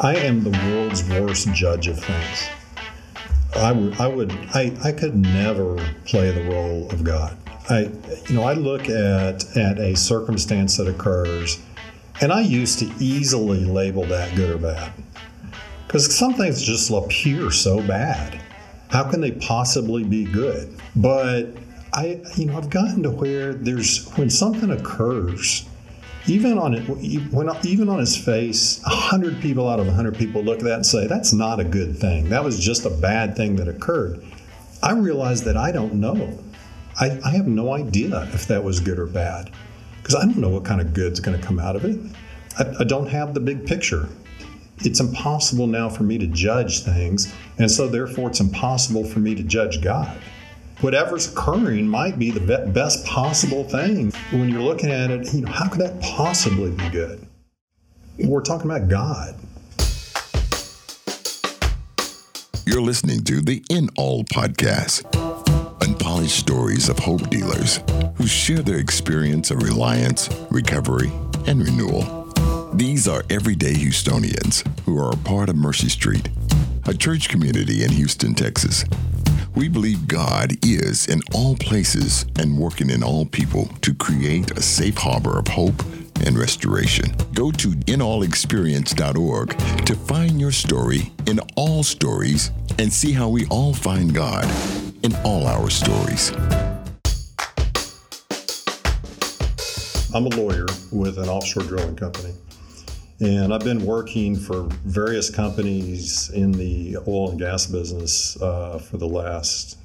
I am the world's worst judge of things. I would, I would, I, I could never play the role of God. I, you know, I look at at a circumstance that occurs, and I used to easily label that good or bad, because some things just appear so bad. How can they possibly be good? But I, you know, I've gotten to where there's when something occurs even on it, when even on his face, hundred people out of hundred people look at that and say that's not a good thing. That was just a bad thing that occurred. I realize that I don't know. I, I have no idea if that was good or bad because I don't know what kind of good's going to come out of it. I, I don't have the big picture. It's impossible now for me to judge things, and so therefore it's impossible for me to judge God whatever's occurring might be the best possible thing. When you're looking at it, you know, how could that possibly be good? We're talking about God. You're listening to the In All podcast, unpolished stories of hope dealers who share their experience of reliance, recovery, and renewal. These are everyday Houstonians who are a part of Mercy Street, a church community in Houston, Texas we believe God is in all places and working in all people to create a safe harbor of hope and restoration. Go to inallexperience.org to find your story in all stories and see how we all find God in all our stories. I'm a lawyer with an offshore drilling company. And I've been working for various companies in the oil and gas business uh, for the last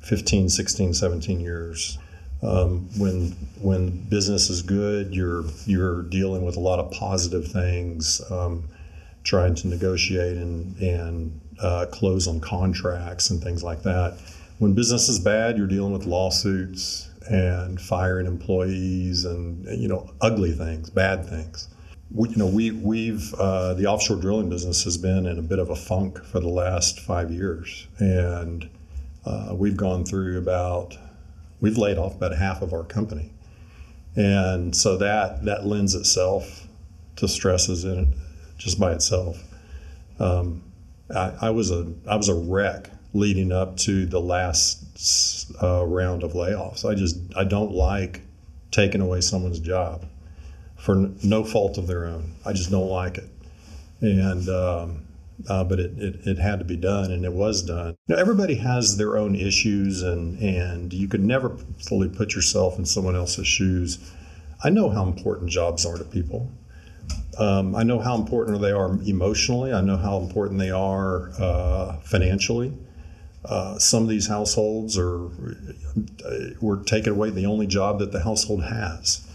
15, 16, 17 years. Um, when when business is good, you're you're dealing with a lot of positive things, um, trying to negotiate and and uh, close on contracts and things like that. When business is bad, you're dealing with lawsuits and firing employees and you know ugly things, bad things we, you know, we, we've uh, the offshore drilling business has been in a bit of a funk for the last five years, and uh, we've gone through about we've laid off about half of our company, and so that that lends itself to stresses in it just by itself. Um, I, I, was a I was a wreck leading up to the last uh, round of layoffs. I just I don't like taking away someone's job for no fault of their own. I just don't like it. And, um, uh, but it, it, it, had to be done and it was done. Now, everybody has their own issues and, and you could never fully put yourself in someone else's shoes. I know how important jobs are to people. Um, I know how important they are emotionally. I know how important they are uh, financially. Uh, some of these households are uh, were taken away the only job that the household has.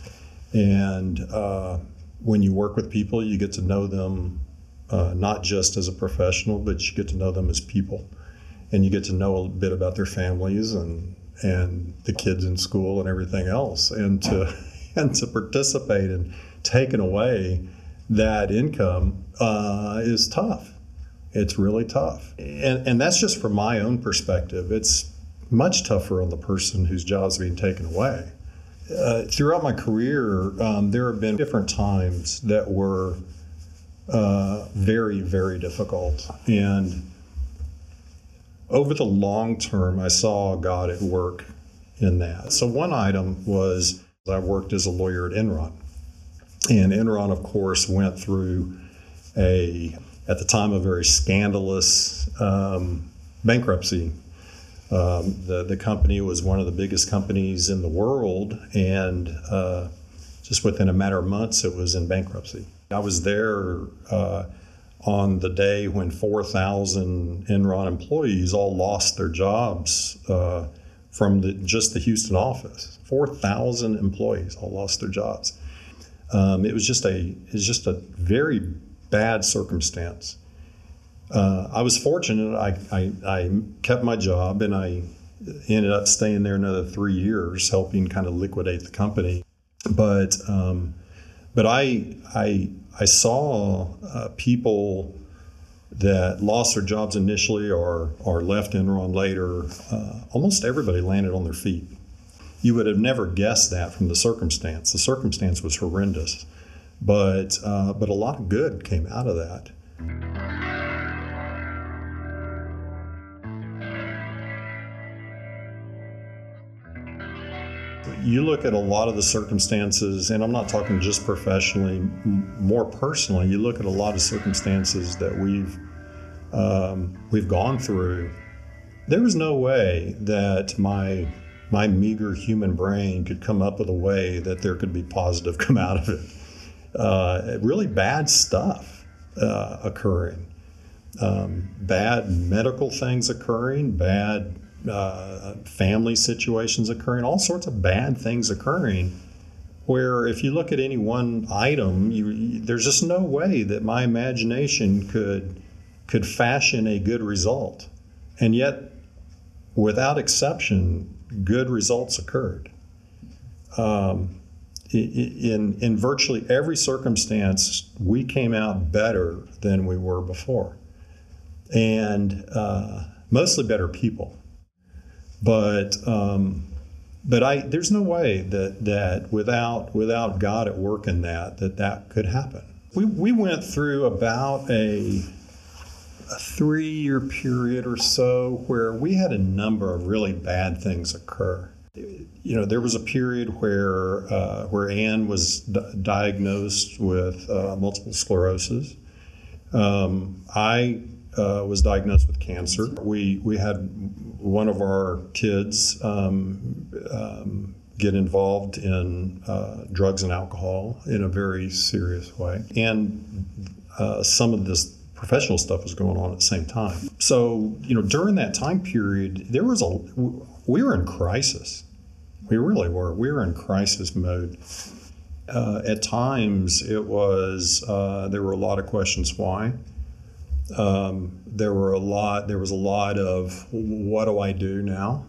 And uh, when you work with people, you get to know them uh, not just as a professional, but you get to know them as people. And you get to know a bit about their families and, and the kids in school and everything else. And to, and to participate in taking away that income uh, is tough. It's really tough. And, and that's just from my own perspective. It's much tougher on the person whose job's being taken away. Uh, throughout my career, um, there have been different times that were uh, very, very difficult. And over the long term, I saw God at work in that. So, one item was I worked as a lawyer at Enron. And Enron, of course, went through a, at the time, a very scandalous um, bankruptcy um, the, the company was one of the biggest companies in the world, and uh, just within a matter of months, it was in bankruptcy. I was there uh, on the day when 4,000 Enron employees all lost their jobs uh, from the, just the Houston office. 4,000 employees all lost their jobs. Um, it was just a it was just a very bad circumstance uh, I was fortunate. I, I, I, kept my job and I ended up staying there another three years, helping kind of liquidate the company. But um, but I I I saw uh, people that lost their jobs initially or or left Enron later. Uh, almost everybody landed on their feet. You would have never guessed that from the circumstance. The circumstance was horrendous, but uh, but a lot of good came out of that. You look at a lot of the circumstances, and I'm not talking just professionally, more personally. You look at a lot of circumstances that we've um, we've gone through. There was no way that my my meager human brain could come up with a way that there could be positive come out of it. Uh, really bad stuff uh, occurring, um, bad medical things occurring, bad uh, family situations occurring, all sorts of bad things occurring. Where if you look at any one item, you, there's just no way that my imagination could could fashion a good result, and yet, without exception, good results occurred. Um, in in virtually every circumstance, we came out better than we were before, and uh, mostly better people. But um, but I there's no way that that without without God at work in that that that could happen. We we went through about a a three year period or so where we had a number of really bad things occur. You know, there was a period where uh, where Anne was diagnosed with uh, multiple sclerosis. Um, I uh, was diagnosed with cancer. We we had one of our kids um, um, get involved in uh, drugs and alcohol in a very serious way, and uh, some of this professional stuff was going on at the same time. So you know, during that time period, there was a we were in crisis. We really were. We were in crisis mode. Uh, at times, it was uh, there were a lot of questions why. Um, there were a lot. There was a lot of what do I do now?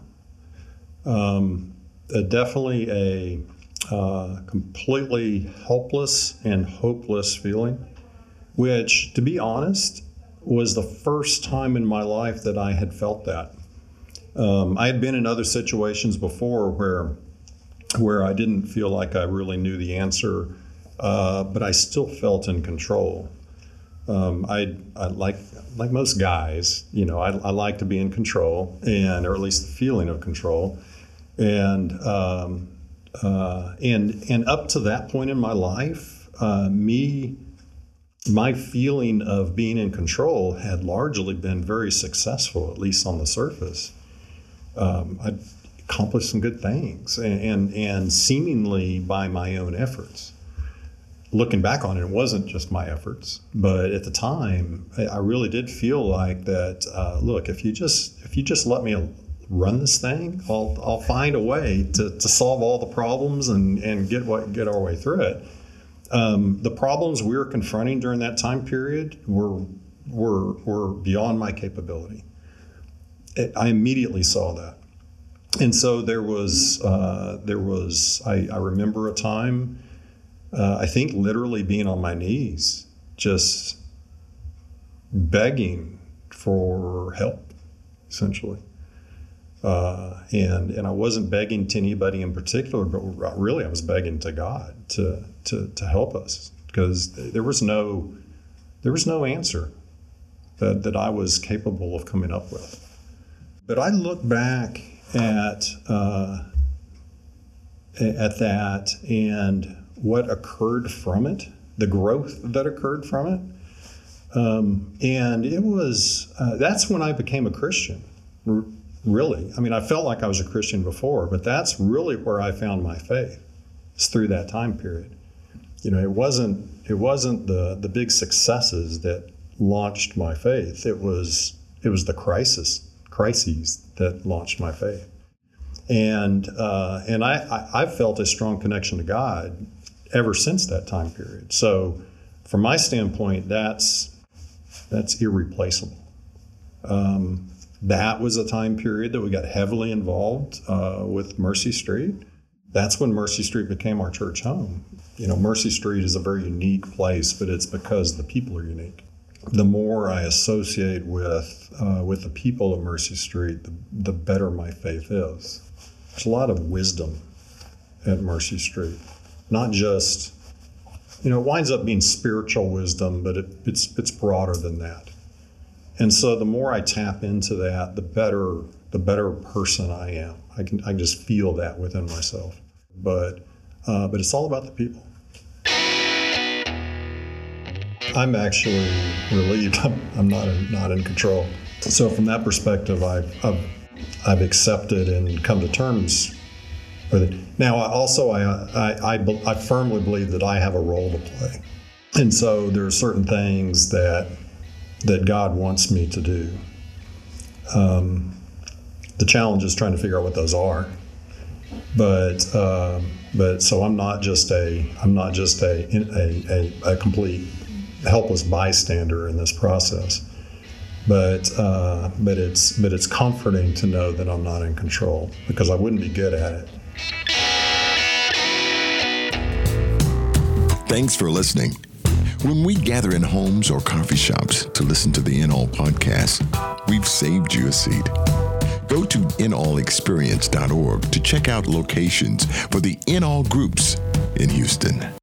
Um, uh, definitely a uh, completely helpless and hopeless feeling, which, to be honest, was the first time in my life that I had felt that. Um, I had been in other situations before where where I didn't feel like I really knew the answer, uh, but I still felt in control. Um, I, I, like like most guys, you know, I, I, like to be in control, and or at least the feeling of control, and um, uh, and and up to that point in my life, uh, me, my feeling of being in control had largely been very successful, at least on the surface. Um, I accomplished some good things, and, and and seemingly by my own efforts looking back on it, it wasn't just my efforts, but at the time, I really did feel like that. Uh, look, if you just if you just let me run this thing, I'll I'll find a way to, to solve all the problems and and get what get our way through it. Um, the problems we were confronting during that time period were were were beyond my capability. It, I immediately saw that, and so there was uh, there was I, I remember a time uh, I think literally being on my knees, just begging for help, essentially. Uh, and and I wasn't begging to anybody in particular, but really I was begging to God to to, to help us because there was no there was no answer that, that I was capable of coming up with. But I look back at uh, at that and what occurred from it, the growth that occurred from it. Um, and it was, uh, that's when I became a Christian, r- really. I mean, I felt like I was a Christian before, but that's really where I found my faith, it's through that time period. You know, it wasn't, it wasn't the, the big successes that launched my faith. It was, it was the crisis, crises that launched my faith. And, uh, and I, I, I felt a strong connection to God ever since that time period. So, from my standpoint, that's that's irreplaceable. Um, that was a time period that we got heavily involved uh, with Mercy Street. That's when Mercy Street became our church home. You know, Mercy Street is a very unique place, but it's because the people are unique. The more I associate with uh, with the people of Mercy Street, the, the better my faith is. There's a lot of wisdom at Mercy Street not just you know, it winds up being spiritual wisdom, but it, it's it's broader than that. And so the more I tap into that, the better the better person I am. I can I can just feel that within myself. But uh, but it's all about the people. I'm actually relieved. I'm, I'm not in, not in control. So from that perspective, I've, I've I've accepted and come to terms Now, I also I, I, I, I firmly believe that I have a role to play, and so there are certain things that that God wants me to do. Um, the challenge is trying to figure out what those are. But um, but so I'm not just a I'm not just a a, a, a complete helpless bystander in this process. But uh, but it's but it's comforting to know that I'm not in control because I wouldn't be good at it. Thanks for listening. When we gather in homes or coffee shops to listen to the In All podcast, we've saved you a seat. Go to inallexperience.org to check out locations for the In All groups in Houston.